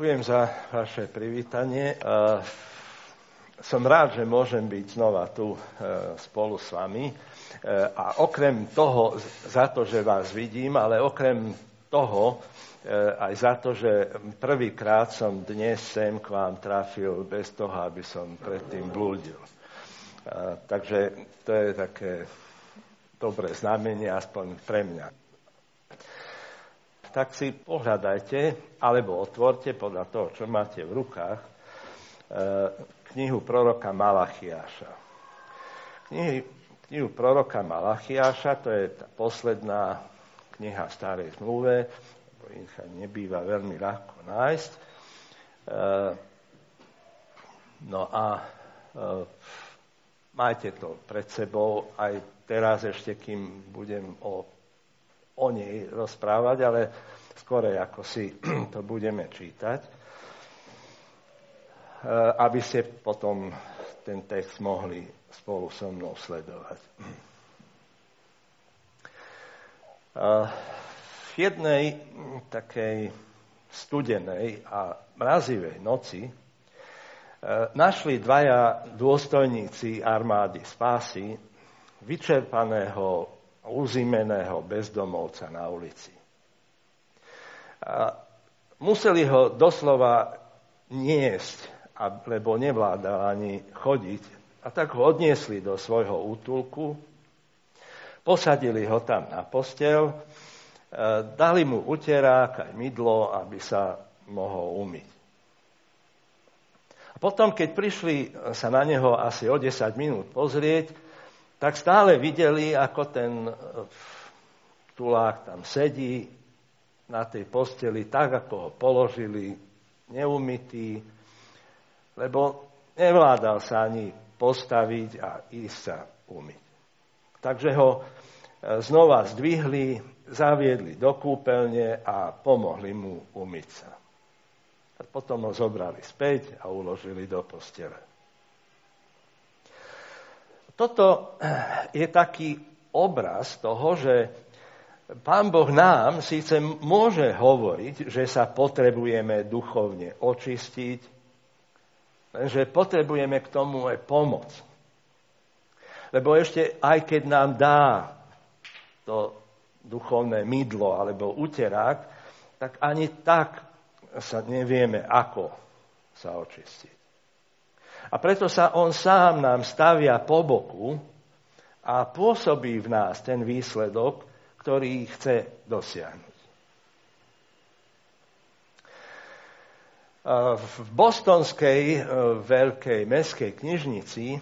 Ďakujem za vaše privítanie. Som rád, že môžem byť znova tu spolu s vami. A okrem toho, za to, že vás vidím, ale okrem toho, aj za to, že prvýkrát som dnes sem k vám trafil bez toho, aby som predtým blúdil. Takže to je také dobré znamenie, aspoň pre mňa tak si pohľadajte, alebo otvorte podľa toho, čo máte v rukách, e, knihu proroka Malachiáša. Knihy, knihu proroka Malachiáša, to je tá posledná kniha v starej zmluve, ich nebýva veľmi ľahko nájsť. E, no a e, majte to pred sebou aj teraz ešte, kým budem o o nej rozprávať, ale skore ako si to budeme čítať, e, aby ste potom ten text mohli spolu so mnou sledovať. E, v jednej takej studenej a mrazivej noci e, našli dvaja dôstojníci armády spásy vyčerpaného uzimeného bezdomovca na ulici. A museli ho doslova niesť, lebo nevládal ani chodiť. A tak ho odniesli do svojho útulku, posadili ho tam na postel, e, dali mu uterák aj mydlo, aby sa mohol umyť. A potom, keď prišli sa na neho asi o 10 minút pozrieť, tak stále videli, ako ten e, tulák tam sedí na tej posteli, tak ako ho položili, neumytý, lebo nevládal sa ani postaviť a ísť sa umyť. Takže ho e, znova zdvihli, zaviedli do kúpeľne a pomohli mu umyť sa. A potom ho zobrali späť a uložili do postele. Toto je taký obraz toho, že Pán Boh nám síce môže hovoriť, že sa potrebujeme duchovne očistiť, že potrebujeme k tomu aj pomoc. Lebo ešte aj keď nám dá to duchovné mydlo alebo uterák, tak ani tak sa nevieme, ako sa očistiť. A preto sa on sám nám stavia po boku a pôsobí v nás ten výsledok, ktorý chce dosiahnuť. V bostonskej e, veľkej meskej knižnici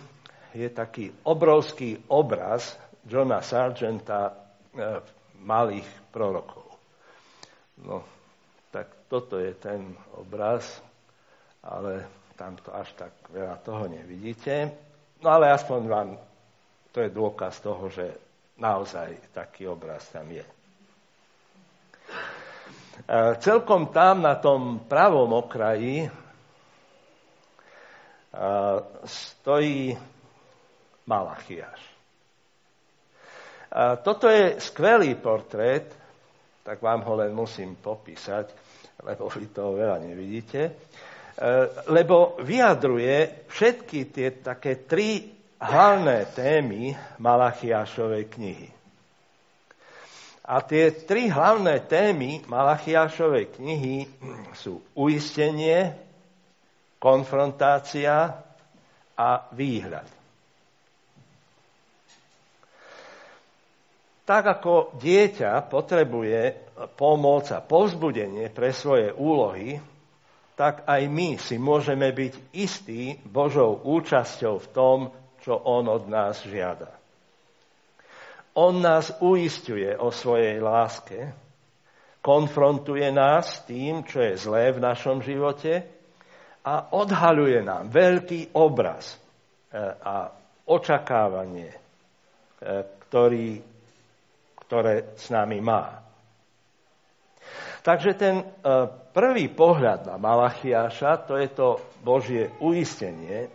je taký obrovský obraz Johna Sargenta e, malých prorokov. No, tak toto je ten obraz, ale tam to až tak veľa toho nevidíte. No ale aspoň vám to je dôkaz toho, že naozaj taký obraz tam je. E, celkom tam na tom pravom okraji e, stojí Malachiaš. E, toto je skvelý portrét, tak vám ho len musím popísať, lebo vy toho veľa nevidíte. Eh, lebo vyjadruje všetky tie také tri hlavné témy Malachiášovej knihy. A tie tri hlavné témy Malachiášovej knihy sú uistenie, konfrontácia a výhľad. Tak ako dieťa potrebuje pomoc a povzbudenie pre svoje úlohy, tak aj my si môžeme byť istí Božou účasťou v tom, čo On od nás žiada. On nás uistuje o svojej láske, konfrontuje nás s tým, čo je zlé v našom živote a odhaluje nám veľký obraz e, a očakávanie, e, ktorý, ktoré s nami má. Takže ten e, prvý pohľad na Malachiáša, to je to Božie uistenie. E,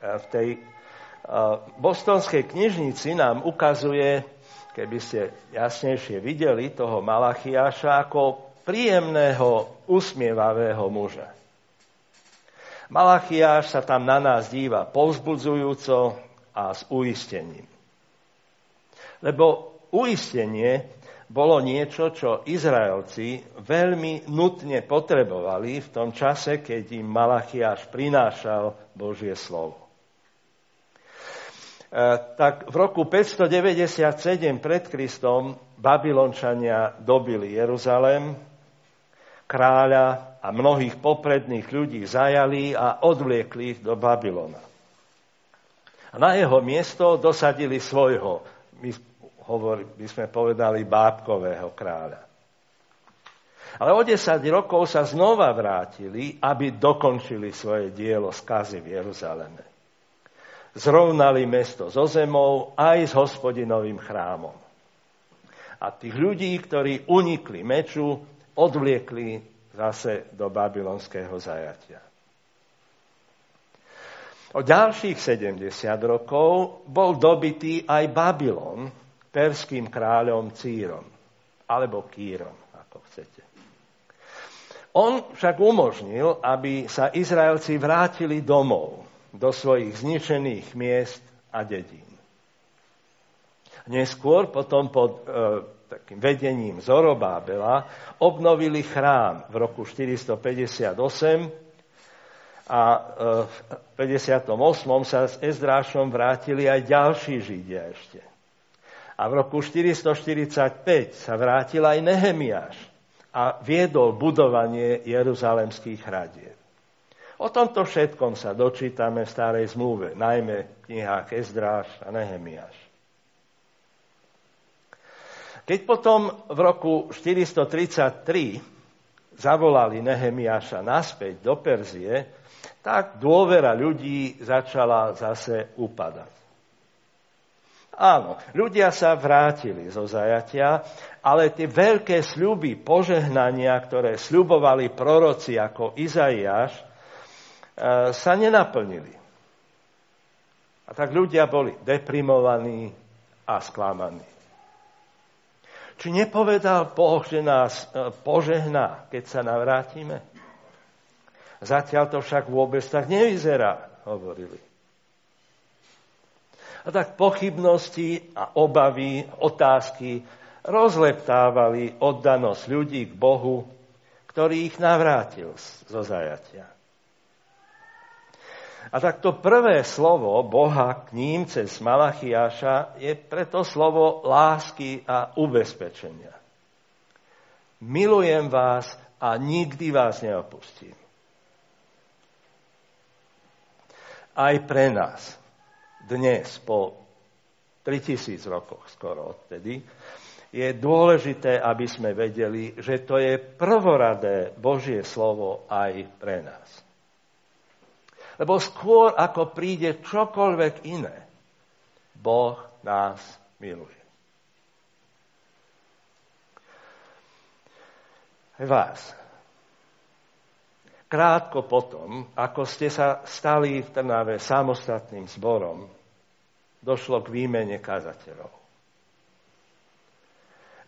v tej e, bostonskej knižnici nám ukazuje, keby ste jasnejšie videli toho Malachiáša, ako príjemného, usmievavého muža. Malachiáš sa tam na nás díva povzbudzujúco a s uistením. Lebo uistenie bolo niečo, čo Izraelci veľmi nutne potrebovali v tom čase, keď im Malachiáš prinášal Božie slovo. E, tak v roku 597 pred Kristom Babylončania dobili Jeruzalem, kráľa a mnohých popredných ľudí zajali a odvliekli ich do Babylona. A na jeho miesto dosadili svojho, my hovor, by sme povedali, bábkového kráľa. Ale o 10 rokov sa znova vrátili, aby dokončili svoje dielo skazy v Jeruzaleme. Zrovnali mesto so zemou aj s hospodinovým chrámom. A tých ľudí, ktorí unikli meču, odvliekli zase do babylonského zajatia. O ďalších 70 rokov bol dobitý aj Babylon, perským kráľom Círom, alebo Kýrom, ako chcete. On však umožnil, aby sa Izraelci vrátili domov, do svojich zničených miest a dedín. Neskôr, potom pod e, takým vedením Zorobábela, obnovili chrám v roku 458 a e, v 58. sa s Ezdrášom vrátili aj ďalší Židia ešte. A v roku 445 sa vrátil aj Nehemiáš a viedol budovanie jeruzalemských hradieb. O tomto všetkom sa dočítame v starej zmluve, najmä v knihách Ezdráš a Nehemiáš. Keď potom v roku 433 zavolali Nehemiáša naspäť do Perzie, tak dôvera ľudí začala zase upadať. Áno, ľudia sa vrátili zo zajatia, ale tie veľké sľuby, požehnania, ktoré sľubovali proroci ako Izaiáš, e, sa nenaplnili. A tak ľudia boli deprimovaní a sklamaní. Či nepovedal Boh, že nás e, požehná, keď sa navrátime? Zatiaľ to však vôbec tak nevyzerá, hovorili. A tak pochybnosti a obavy, otázky rozleptávali oddanosť ľudí k Bohu, ktorý ich navrátil zo zajatia. A tak to prvé slovo Boha k ním cez Malachiáša je preto slovo lásky a ubezpečenia. Milujem vás a nikdy vás neopustím. Aj pre nás dnes, po 3000 rokoch skoro odtedy, je dôležité, aby sme vedeli, že to je prvoradé Božie slovo aj pre nás. Lebo skôr, ako príde čokoľvek iné, Boh nás miluje. Vás. Krátko potom, ako ste sa stali v Trnave samostatným zborom, došlo k výmene kazateľov.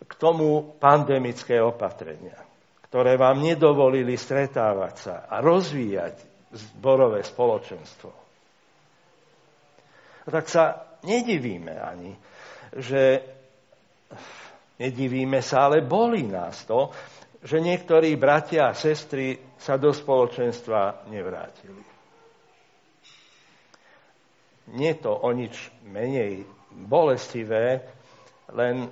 K tomu pandemické opatrenia, ktoré vám nedovolili stretávať sa a rozvíjať zborové spoločenstvo. Tak sa nedivíme ani, že nedivíme sa, ale bolí nás to, že niektorí bratia a sestry sa do spoločenstva nevrátili nie je to o nič menej bolestivé, len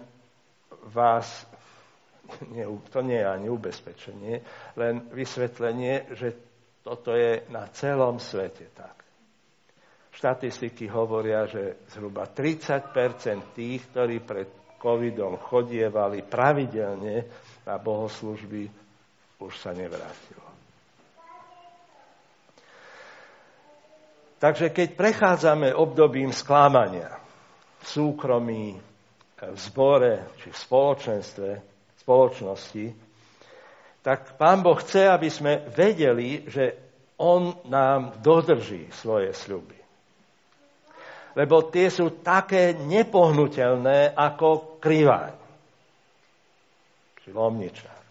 vás, to nie je ani ubezpečenie, len vysvetlenie, že toto je na celom svete tak. Štatistiky hovoria, že zhruba 30% tých, ktorí pred covidom chodievali pravidelne na bohoslužby, už sa nevrátilo. Takže keď prechádzame obdobím sklamania v súkromí, v zbore či v spoločenstve, v spoločnosti, tak Pán Boh chce, aby sme vedeli, že On nám dodrží svoje sľuby. Lebo tie sú také nepohnutelné ako kriváň. Či lomniča.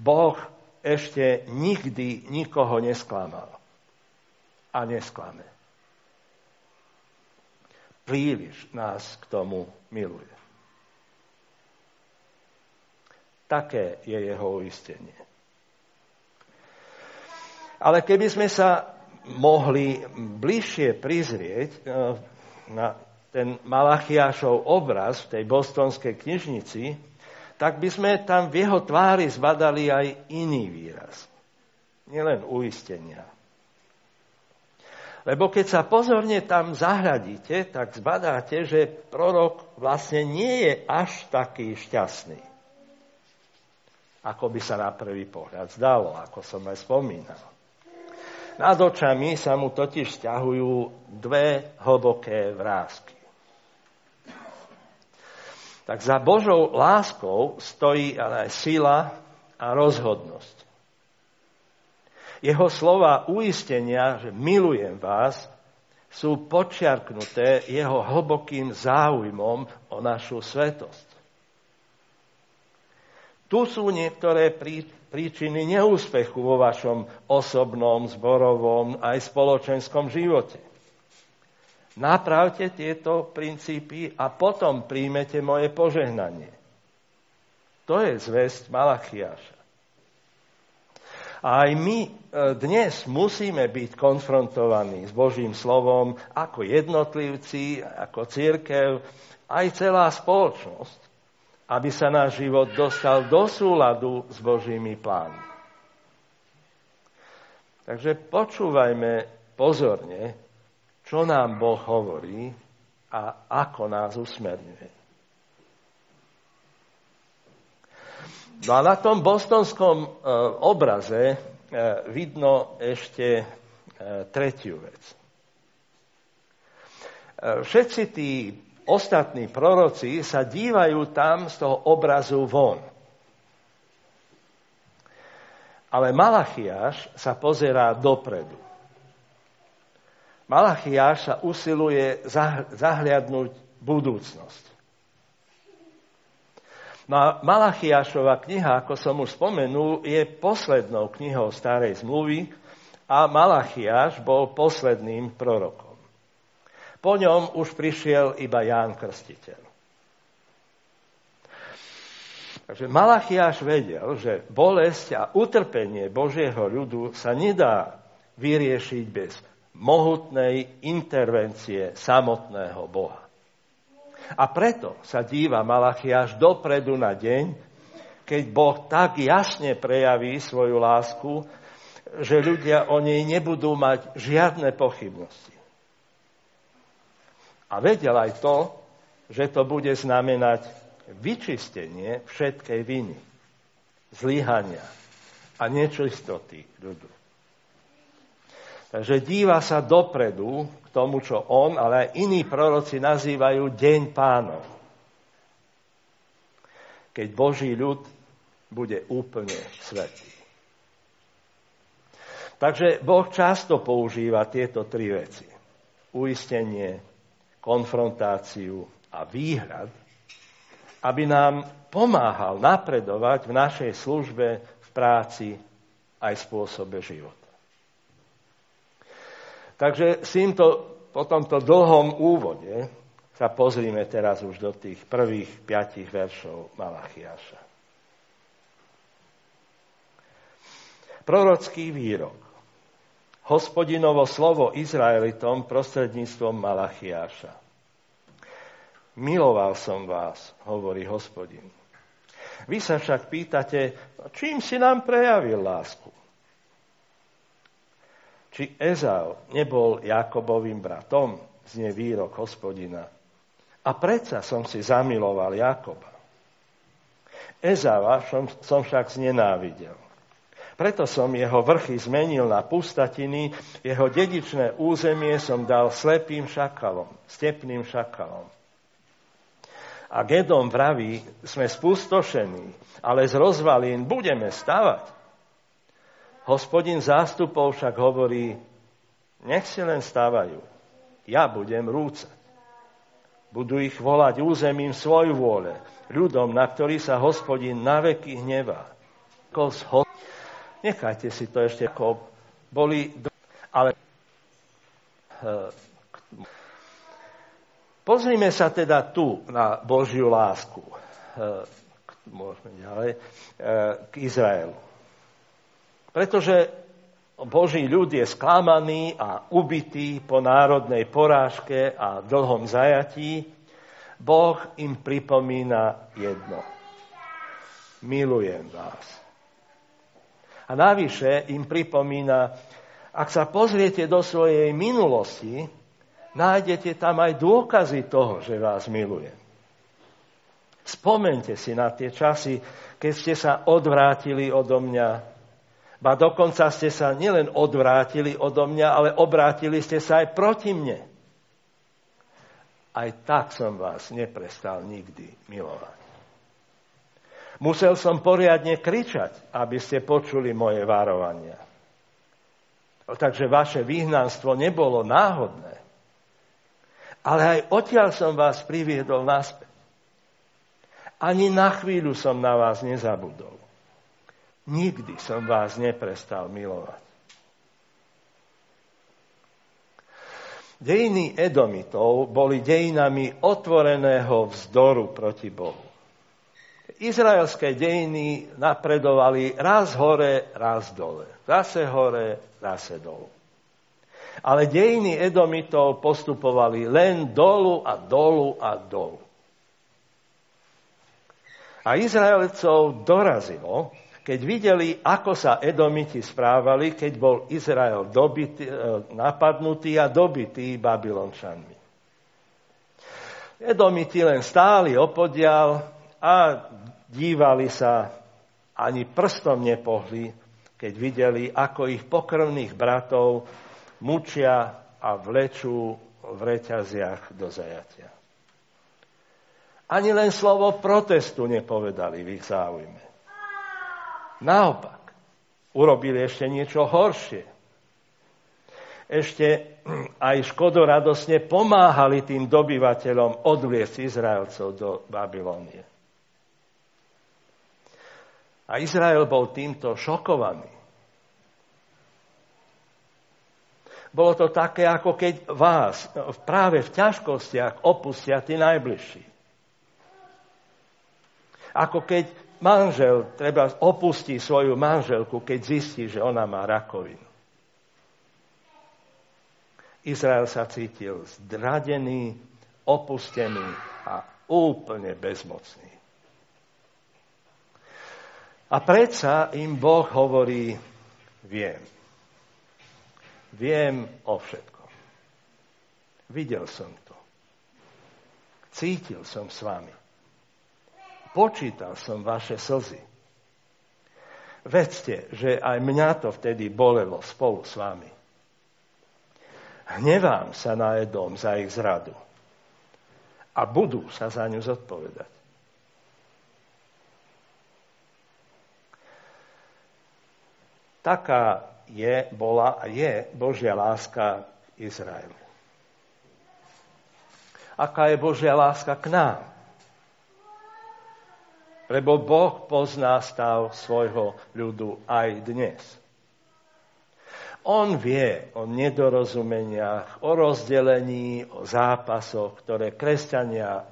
Boh ešte nikdy nikoho nesklamal. A nesklame. Príliš nás k tomu miluje. Také je jeho uistenie. Ale keby sme sa mohli bližšie prizrieť e, na ten Malachiášov obraz v tej bostonskej knižnici, tak by sme tam v jeho tvári zbadali aj iný výraz. Nielen uistenia. Lebo keď sa pozorne tam zahradíte, tak zbadáte, že prorok vlastne nie je až taký šťastný ako by sa na prvý pohľad zdalo, ako som aj spomínal. Nad očami sa mu totiž stiahujú dve hlboké vrázky. Tak za Božou láskou stojí ale aj sila a rozhodnosť. Jeho slova uistenia, že milujem vás, sú počiarknuté jeho hlbokým záujmom o našu svetosť. Tu sú niektoré príčiny neúspechu vo vašom osobnom, zborovom aj spoločenskom živote. Napravte tieto princípy a potom príjmete moje požehnanie. To je zväzť Malachiaša. A aj my e, dnes musíme byť konfrontovaní s Božím slovom ako jednotlivci, ako církev, aj celá spoločnosť aby sa náš život dostal do súladu s Božími plánmi. Takže počúvajme pozorne, čo nám Boh hovorí a ako nás usmerňuje. No a na tom bostonskom e, obraze e, vidno ešte e, tretiu vec. Všetci tí ostatní proroci sa dívajú tam z toho obrazu von. Ale Malachiáš sa pozerá dopredu. Malachiáš sa usiluje zahliadnúť budúcnosť. No a Malachiášova kniha, ako som už spomenul, je poslednou knihou starej zmluvy a Malachiáš bol posledným prorokom. Po ňom už prišiel iba Ján Krstiteľ. Takže Malachiáš vedel, že bolesť a utrpenie Božieho ľudu sa nedá vyriešiť bez mohutnej intervencie samotného Boha. A preto sa díva Malachiáš dopredu na deň, keď Boh tak jasne prejaví svoju lásku, že ľudia o nej nebudú mať žiadne pochybnosti. A vedel aj to, že to bude znamenať vyčistenie všetkej viny, zlyhania a nečistoty ľudu. Takže díva sa dopredu k tomu, čo on, ale aj iní proroci nazývajú deň pánov. Keď Boží ľud bude úplne svetý. Takže Boh často používa tieto tri veci. Uistenie, konfrontáciu a výhrad, aby nám pomáhal napredovať v našej službe, v práci aj spôsobe života. Takže s týmto, po tomto dlhom úvode sa pozrime teraz už do tých prvých piatich veršov Malachiaša. Prorocký výrok. Hospodinovo slovo Izraelitom prostredníctvom Malachiáša. Miloval som vás, hovorí hospodin. Vy sa však pýtate, čím si nám prejavil lásku? Či Ezau nebol Jakobovým bratom, znie výrok hospodina. A predsa som si zamiloval Jakoba. Ezava som, som však znenávidel preto som jeho vrchy zmenil na pustatiny, jeho dedičné územie som dal slepým šakalom, stepným šakalom. A Gedom vraví, sme spustošení, ale z rozvalín budeme stavať. Hospodin zástupov však hovorí, nech si len stávajú, ja budem rúcať. Budú ich volať územím svoju vôle, ľudom, na ktorý sa hospodin naveky hnevá. Nechajte si to ešte, ako boli, ale eh, pozrime sa teda tu na Božiu lásku. Eh, môžeme ďalej, eh, k Izraelu. Pretože Boží ľud je sklamaný a ubitý po národnej porážke a dlhom zajatí. Boh im pripomína jedno. Milujem vás. A navyše im pripomína, ak sa pozriete do svojej minulosti, nájdete tam aj dôkazy toho, že vás milujem. Spomente si na tie časy, keď ste sa odvrátili odo mňa, Ba dokonca ste sa nielen odvrátili odo mňa, ale obrátili ste sa aj proti mne. Aj tak som vás neprestal nikdy milovať. Musel som poriadne kričať, aby ste počuli moje varovania. Takže vaše vyhnanstvo nebolo náhodné. Ale aj odtiaľ som vás priviedol naspäť. Ani na chvíľu som na vás nezabudol. Nikdy som vás neprestal milovať. Dejiny Edomitov boli dejinami otvoreného vzdoru proti Bohu. Izraelské dejiny napredovali raz hore, raz dole. Zase hore, zase dolu. Ale dejiny Edomitov postupovali len dolu a dolu a dolu. A Izraelcov dorazilo, keď videli, ako sa Edomiti správali, keď bol Izrael dobitý, e, napadnutý a dobitý Babylončanmi. Edomiti len stáli opodial a dívali sa, ani prstom nepohli, keď videli, ako ich pokrvných bratov mučia a vlečú v reťaziach do zajatia. Ani len slovo protestu nepovedali v ich záujme. Naopak, urobili ešte niečo horšie. Ešte aj škodoradosne pomáhali tým dobyvateľom odviesť Izraelcov do Babylonie. A Izrael bol týmto šokovaný. Bolo to také, ako keď vás práve v ťažkostiach opustia tí najbližší. Ako keď manžel treba opustí svoju manželku, keď zistí, že ona má rakovinu. Izrael sa cítil zdradený, opustený a úplne bezmocný. A predsa im Boh hovorí, viem. Viem o všetkom. Videl som to. Cítil som s vami. Počítal som vaše slzy. Vedzte, že aj mňa to vtedy bolelo spolu s vami. Hnevám sa na Edom za ich zradu. A budú sa za ňu zodpovedať. Taká je, bola a je Božia láska Izraelu. Aká je Božia láska k nám? Lebo Boh pozná stav svojho ľudu aj dnes. On vie o nedorozumeniach, o rozdelení, o zápasoch, ktoré kresťania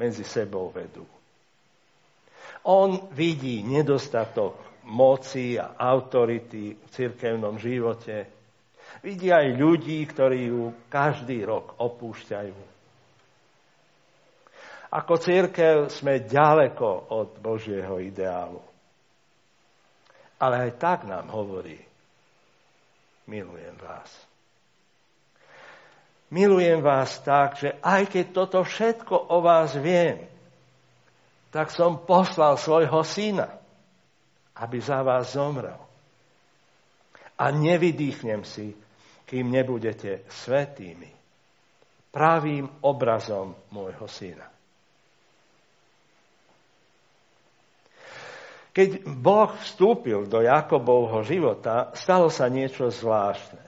medzi sebou vedú. On vidí nedostatok moci a autority v cirkevnom živote. Vidí aj ľudí, ktorí ju každý rok opúšťajú. Ako církev sme ďaleko od Božieho ideálu. Ale aj tak nám hovorí, milujem vás. Milujem vás tak, že aj keď toto všetko o vás viem, tak som poslal svojho syna, aby za vás zomrel. A nevydýchnem si, kým nebudete svetými, pravým obrazom môjho syna. Keď Boh vstúpil do Jakobovho života, stalo sa niečo zvláštne.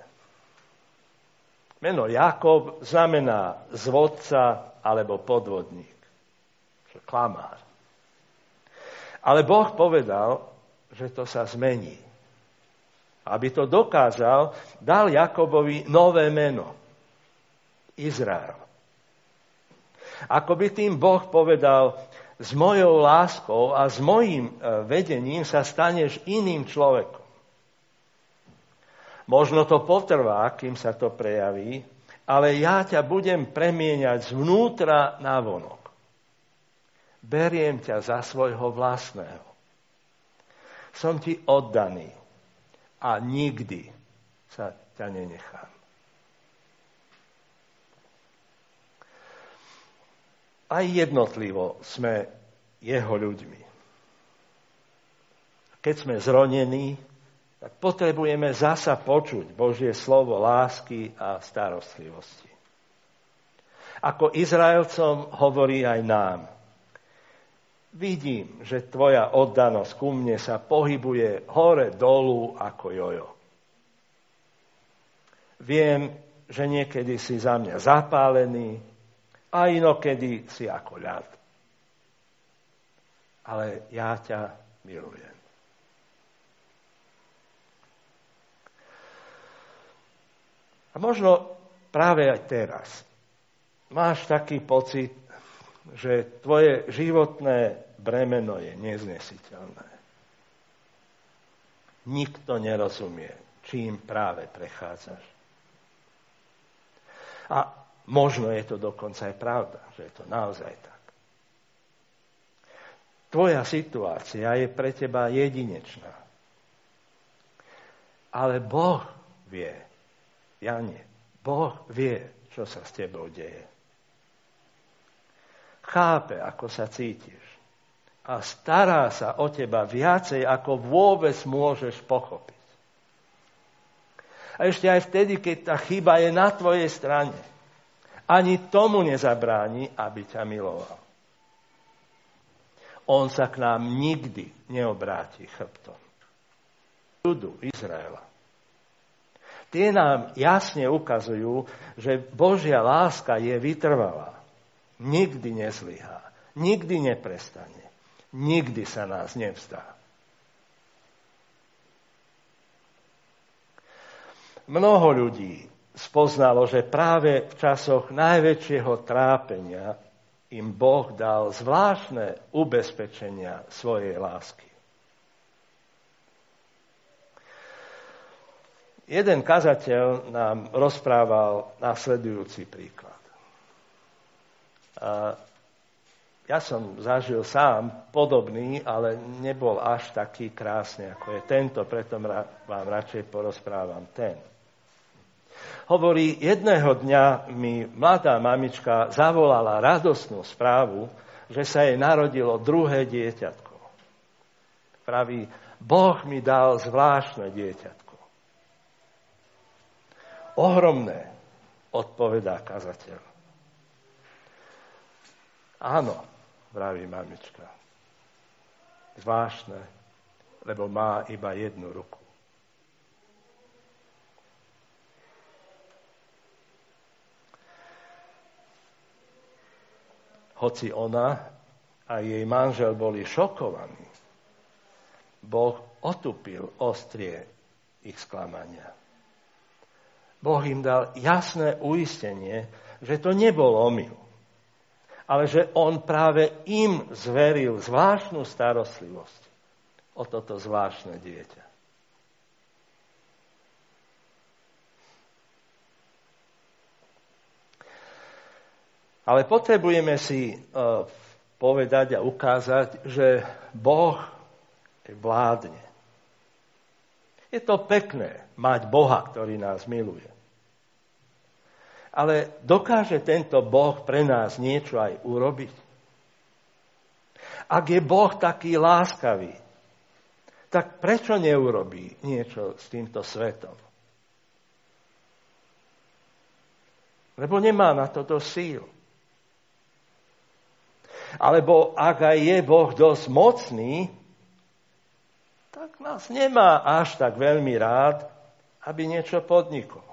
Meno Jakob znamená zvodca alebo podvodník, klamár. Ale Boh povedal, že to sa zmení. Aby to dokázal, dal Jakobovi nové meno. Izrael. Ako by tým Boh povedal, s mojou láskou a s mojím e, vedením sa staneš iným človekom. Možno to potrvá, kým sa to prejaví, ale ja ťa budem premieňať zvnútra na vonok. Beriem ťa za svojho vlastného. Som ti oddaný a nikdy sa ťa nenechám. Aj jednotlivo sme jeho ľuďmi. Keď sme zronení, tak potrebujeme zasa počuť Božie slovo lásky a starostlivosti. Ako Izraelcom hovorí aj nám. Vidím, že tvoja oddanosť ku mne sa pohybuje hore dolu ako jojo. Viem, že niekedy si za mňa zapálený, a inokedy si ako ľad. Ale ja ťa milujem. A možno práve aj teraz máš taký pocit, že tvoje životné bremeno je neznesiteľné. Nikto nerozumie, čím práve prechádzaš. A Možno je to dokonca aj pravda, že je to naozaj tak. Tvoja situácia je pre teba jedinečná. Ale Boh vie, ja. Boh vie, čo sa s tebou deje. Chápe, ako sa cítiš. A stará sa o teba viacej, ako vôbec môžeš pochopiť. A ešte aj vtedy, keď tá chyba je na tvojej strane ani tomu nezabráni, aby ťa miloval. On sa k nám nikdy neobráti chrbtom. Ľudu Izraela. Tie nám jasne ukazujú, že Božia láska je vytrvalá. Nikdy nezlyhá. Nikdy neprestane. Nikdy sa nás nevzdá. Mnoho ľudí spoznalo, že práve v časoch najväčšieho trápenia im Boh dal zvláštne ubezpečenia svojej lásky. Jeden kazateľ nám rozprával následujúci príklad. Ja som zažil sám podobný, ale nebol až taký krásny, ako je tento, preto vám radšej porozprávam ten. Hovorí, jedného dňa mi mladá mamička zavolala radosnú správu, že sa jej narodilo druhé dieťatko. Praví, Boh mi dal zvláštne dieťatko. Ohromné, odpovedá kazateľ. Áno, vraví mamička. Zvláštne, lebo má iba jednu ruku. Hoci ona a jej manžel boli šokovaní, Boh otupil ostrie ich sklamania. Boh im dal jasné uistenie, že to nebol omyl, ale že on práve im zveril zvláštnu starostlivosť o toto zvláštne dieťa. Ale potrebujeme si e, povedať a ukázať, že Boh vládne. Je to pekné mať Boha, ktorý nás miluje. Ale dokáže tento Boh pre nás niečo aj urobiť? Ak je Boh taký láskavý, tak prečo neurobí niečo s týmto svetom? Lebo nemá na toto síl. Alebo ak aj je Boh dosť mocný, tak nás nemá až tak veľmi rád, aby niečo podnikol.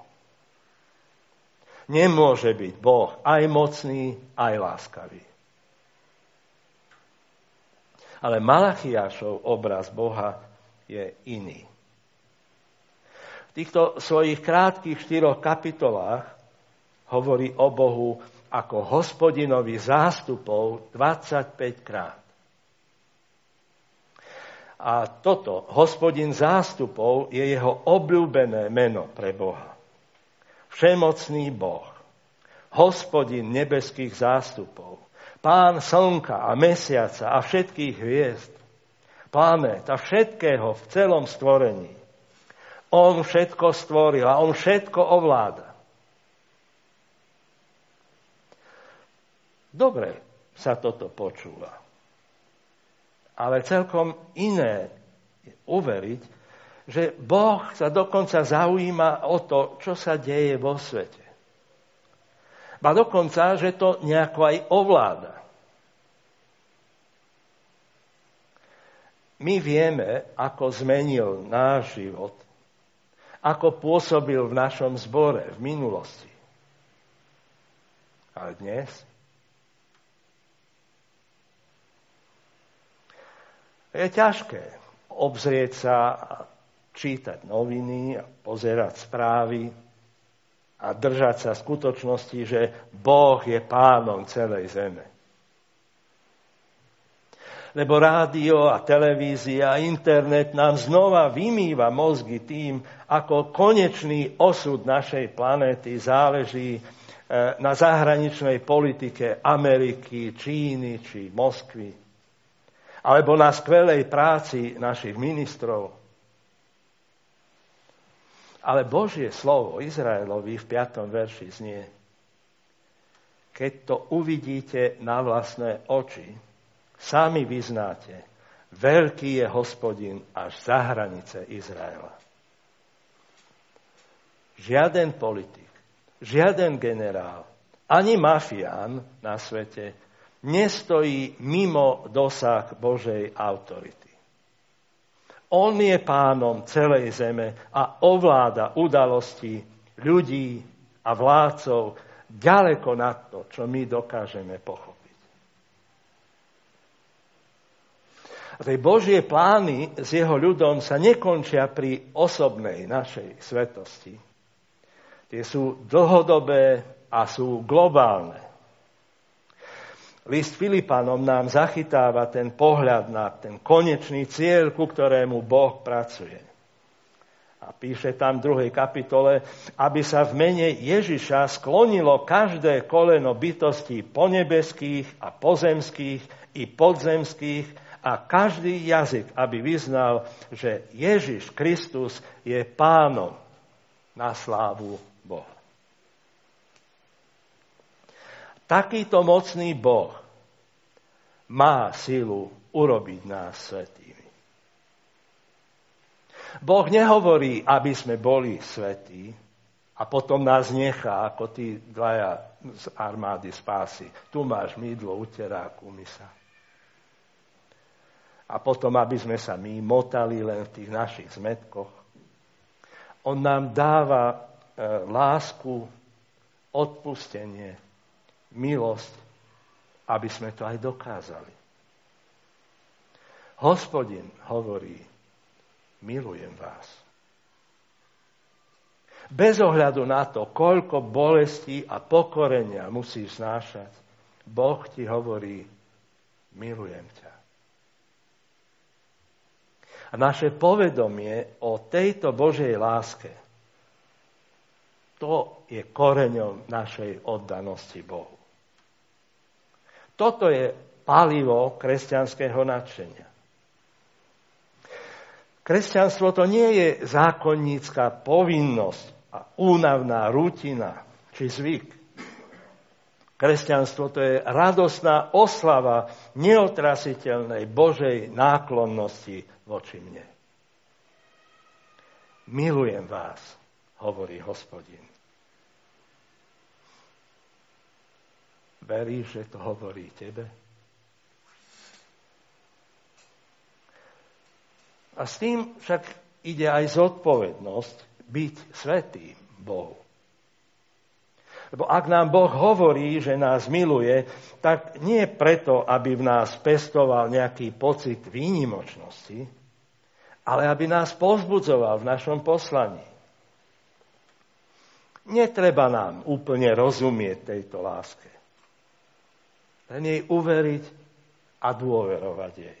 Nemôže byť Boh aj mocný, aj láskavý. Ale Malachiašov obraz Boha je iný. V týchto svojich krátkých štyroch kapitolách hovorí o Bohu ako hospodinovi zástupov 25 krát. A toto, hospodin zástupov, je jeho obľúbené meno pre Boha. Všemocný Boh, hospodin nebeských zástupov, pán slnka a mesiaca a všetkých hviezd, planét a všetkého v celom stvorení. On všetko stvoril a on všetko ovláda. Dobre sa toto počúva. Ale celkom iné uveriť, že Boh sa dokonca zaujíma o to, čo sa deje vo svete. Ba dokonca, že to nejako aj ovláda. My vieme, ako zmenil náš život, ako pôsobil v našom zbore v minulosti. Ale dnes Je ťažké obzrieť sa a čítať noviny pozerať správy a držať sa skutočnosti, že Boh je pánom celej zeme. Lebo rádio a televízia a internet nám znova vymýva mozgy tým, ako konečný osud našej planéty záleží eh, na zahraničnej politike Ameriky, Číny či Moskvy alebo na skvelej práci našich ministrov. Ale Božie slovo Izraelovi v 5. verši znie, keď to uvidíte na vlastné oči, sami vyznáte, veľký je hospodin až za hranice Izraela. Žiaden politik, žiaden generál, ani mafián na svete nestojí mimo dosah Božej autority. On je pánom celej zeme a ovláda udalosti ľudí a vládcov ďaleko nad to, čo my dokážeme pochopiť. A tie Božie plány s jeho ľudom sa nekončia pri osobnej našej svetosti. Tie sú dlhodobé a sú globálne. List Filipanom nám zachytáva ten pohľad na ten konečný cieľ, ku ktorému Boh pracuje. A píše tam v druhej kapitole, aby sa v mene Ježiša sklonilo každé koleno bytostí ponebeských a pozemských i podzemských a každý jazyk, aby vyznal, že Ježiš Kristus je pánom na slávu Boha. Takýto mocný Boh má silu urobiť nás svetými. Boh nehovorí, aby sme boli svetí a potom nás nechá, ako tí dvaja z armády spásy. Tu máš mydlo, uteráku, sa. A potom, aby sme sa my motali len v tých našich zmetkoch. On nám dáva e, lásku, odpustenie, milosť, aby sme to aj dokázali. Hospodin hovorí, milujem vás. Bez ohľadu na to, koľko bolesti a pokorenia musíš znášať, Boh ti hovorí, milujem ťa. A naše povedomie o tejto Božej láske, to je koreňom našej oddanosti Bohu. Toto je palivo kresťanského nadšenia. Kresťanstvo to nie je zákonnícka povinnosť a únavná rutina či zvyk. Kresťanstvo to je radosná oslava neotrasiteľnej Božej náklonnosti voči mne. Milujem vás, hovorí hospodin. Veríš, že to hovorí tebe? A s tým však ide aj zodpovednosť byť svetým Bohu. Lebo ak nám Boh hovorí, že nás miluje, tak nie preto, aby v nás pestoval nejaký pocit výnimočnosti, ale aby nás pozbudzoval v našom poslaní. Netreba nám úplne rozumieť tejto láske. Len jej uveriť a dôverovať jej.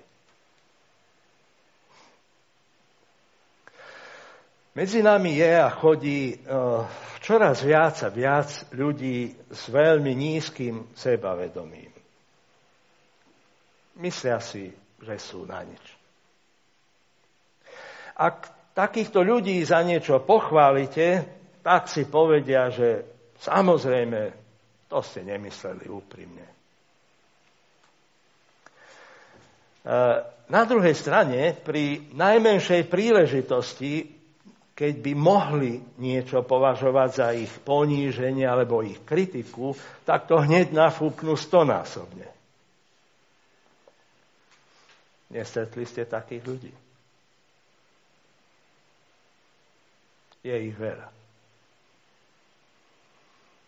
Medzi nami je a chodí uh, čoraz viac a viac ľudí s veľmi nízkym sebavedomím. Myslia si, že sú na nič. Ak takýchto ľudí za niečo pochválite, tak si povedia, že samozrejme, to ste nemysleli úprimne. Na druhej strane, pri najmenšej príležitosti keď by mohli niečo považovať za ich poníženie alebo ich kritiku, tak to hneď nafúknú stonásobne. Nestretli ste takých ľudí? Je ich veľa.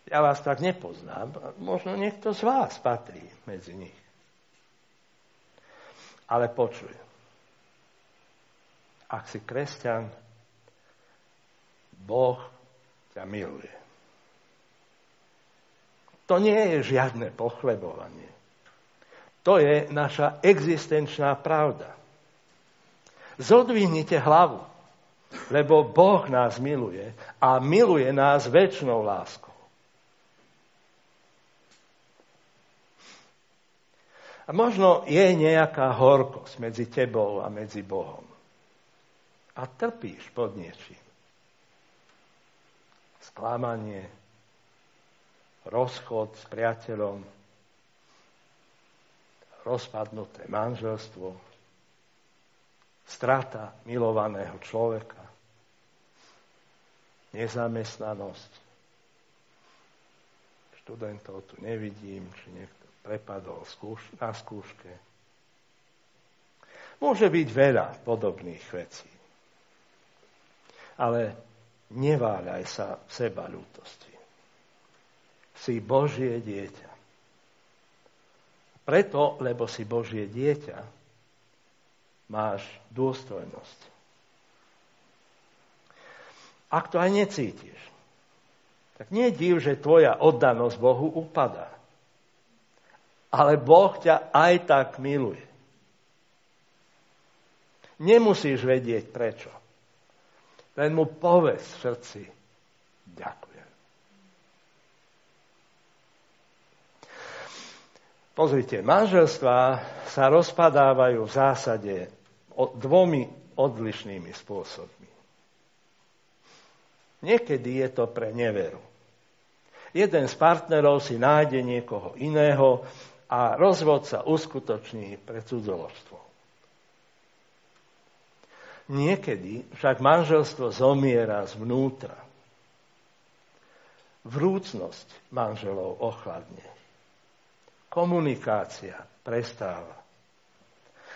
Ja vás tak nepoznám, možno niekto z vás patrí medzi nich. Ale počuj, ak si kresťan, Boh ťa miluje. To nie je žiadne pochlebovanie. To je naša existenčná pravda. Zodvihnite hlavu, lebo Boh nás miluje a miluje nás väčšnou láskou. A možno je nejaká horkosť medzi tebou a medzi Bohom. A trpíš pod niečím sklamanie, rozchod s priateľom, rozpadnuté manželstvo, strata milovaného človeka, nezamestnanosť. Študentov tu nevidím, či niekto prepadol na skúške. Môže byť veľa podobných vecí. Ale neváľaj sa v seba ľútosti. Si Božie dieťa. Preto, lebo si Božie dieťa, máš dôstojnosť. Ak to aj necítiš, tak nie div, že tvoja oddanosť Bohu upadá. Ale Boh ťa aj tak miluje. Nemusíš vedieť prečo. Len mu povedz v srdci, ďakujem. Pozrite, manželstvá sa rozpadávajú v zásade dvomi odlišnými spôsobmi. Niekedy je to pre neveru. Jeden z partnerov si nájde niekoho iného a rozvod sa uskutoční pre cudzoložstvo. Niekedy však manželstvo zomiera zvnútra. Vrúcnosť manželov ochladne. Komunikácia prestáva.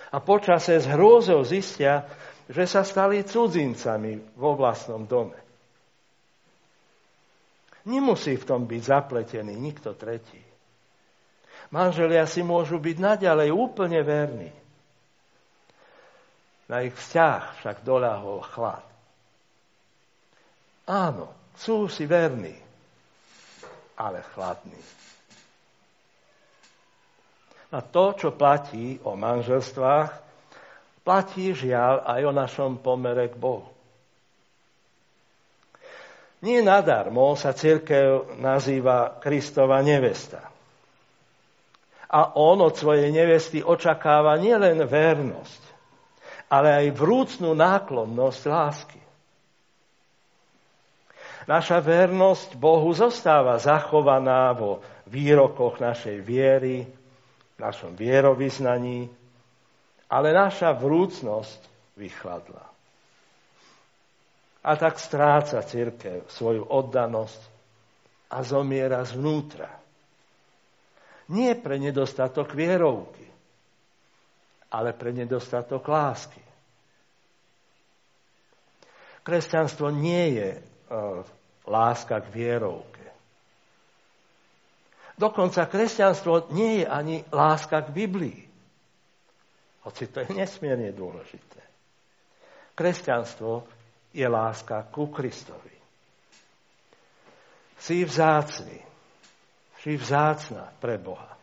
A počase s hrôzou zistia, že sa stali cudzincami vo vlastnom dome. Nemusí v tom byť zapletený nikto tretí. Manželia si môžu byť naďalej úplne verní. Na ich vzťah však doľahol chlad. Áno, sú si verní, ale chladní. A to, čo platí o manželstvách, platí žiaľ aj o našom pomere k Bohu. Nie nadarmo sa církev nazýva Kristova nevesta. A on od svojej nevesty očakáva nielen vernosť, ale aj vrúcnú náklonnosť lásky. Naša vernosť Bohu zostáva zachovaná vo výrokoch našej viery, našom vierovýznaní, ale naša vrúcnosť vychladla. A tak stráca církev svoju oddanosť a zomiera zvnútra. Nie pre nedostatok vierovky, ale pre nedostatok lásky. Kresťanstvo nie je uh, láska k vierovke. Dokonca kresťanstvo nie je ani láska k Biblii. Hoci to je nesmierne dôležité. Kresťanstvo je láska ku Kristovi. Si vzácný, si vzácna pre Boha.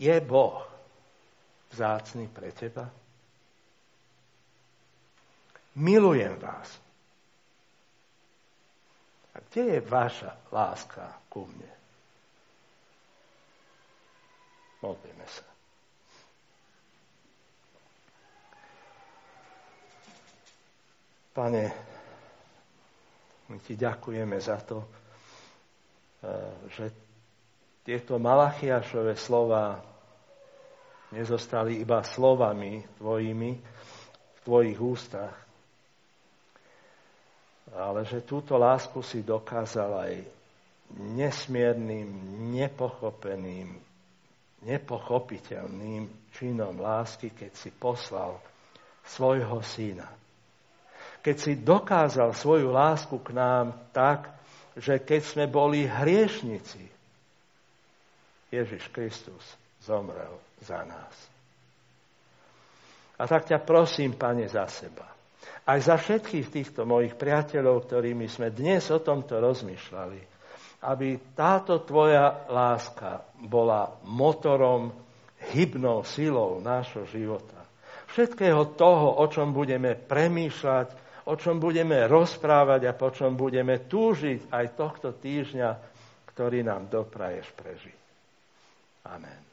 Je Boh vzácný pre teba? Milujem vás. A kde je vaša láska ku mne? Modlíme sa. Pane, my ti ďakujeme za to, e, že tieto Malachiašové slova nezostali iba slovami tvojimi v tvojich ústach, ale že túto lásku si dokázal aj nesmiernym, nepochopeným, nepochopiteľným činom lásky, keď si poslal svojho syna. Keď si dokázal svoju lásku k nám tak, že keď sme boli hriešnici, Ježiš Kristus zomrel za nás. A tak ťa prosím, Pane, za seba aj za všetkých týchto mojich priateľov, ktorými sme dnes o tomto rozmýšľali, aby táto tvoja láska bola motorom, hybnou silou nášho života. Všetkého toho, o čom budeme premýšľať, o čom budeme rozprávať a po čom budeme túžiť aj tohto týždňa, ktorý nám dopraješ prežiť. Amen.